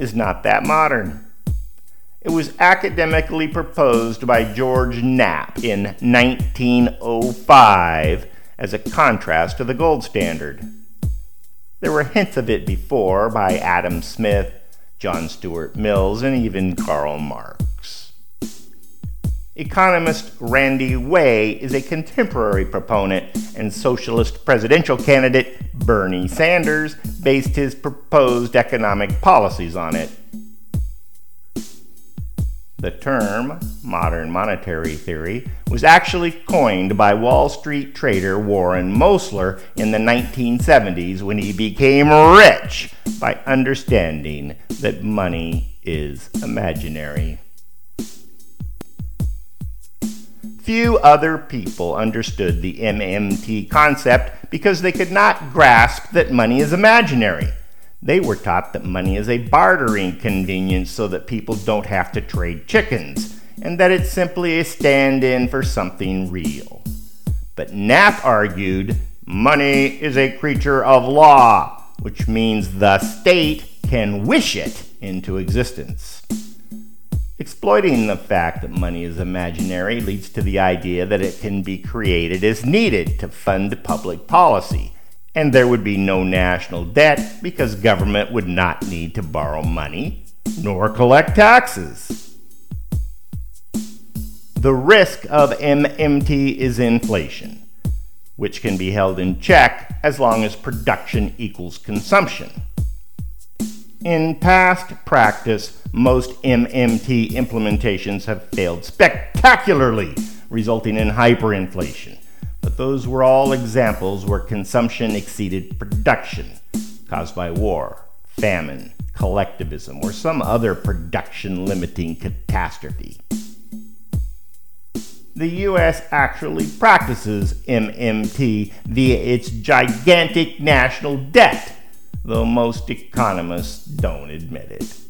is not that modern. It was academically proposed by George Knapp in 1905 as a contrast to the gold standard. There were hints of it before by Adam Smith, John Stuart Mills, and even Karl Marx. Economist Randy Wray is a contemporary proponent, and socialist presidential candidate Bernie Sanders based his proposed economic policies on it. The term modern monetary theory was actually coined by Wall Street trader Warren Mosler in the 1970s when he became rich by understanding that money is imaginary. Few other people understood the MMT concept because they could not grasp that money is imaginary. They were taught that money is a bartering convenience so that people don't have to trade chickens, and that it's simply a stand in for something real. But Knapp argued money is a creature of law, which means the state can wish it into existence. Exploiting the fact that money is imaginary leads to the idea that it can be created as needed to fund public policy and there would be no national debt because government would not need to borrow money nor collect taxes. The risk of MMT is inflation, which can be held in check as long as production equals consumption. In past practice, most MMT implementations have failed spectacularly, resulting in hyperinflation but those were all examples where consumption exceeded production, caused by war, famine, collectivism, or some other production limiting catastrophe. The US actually practices MMT via its gigantic national debt, though most economists don't admit it.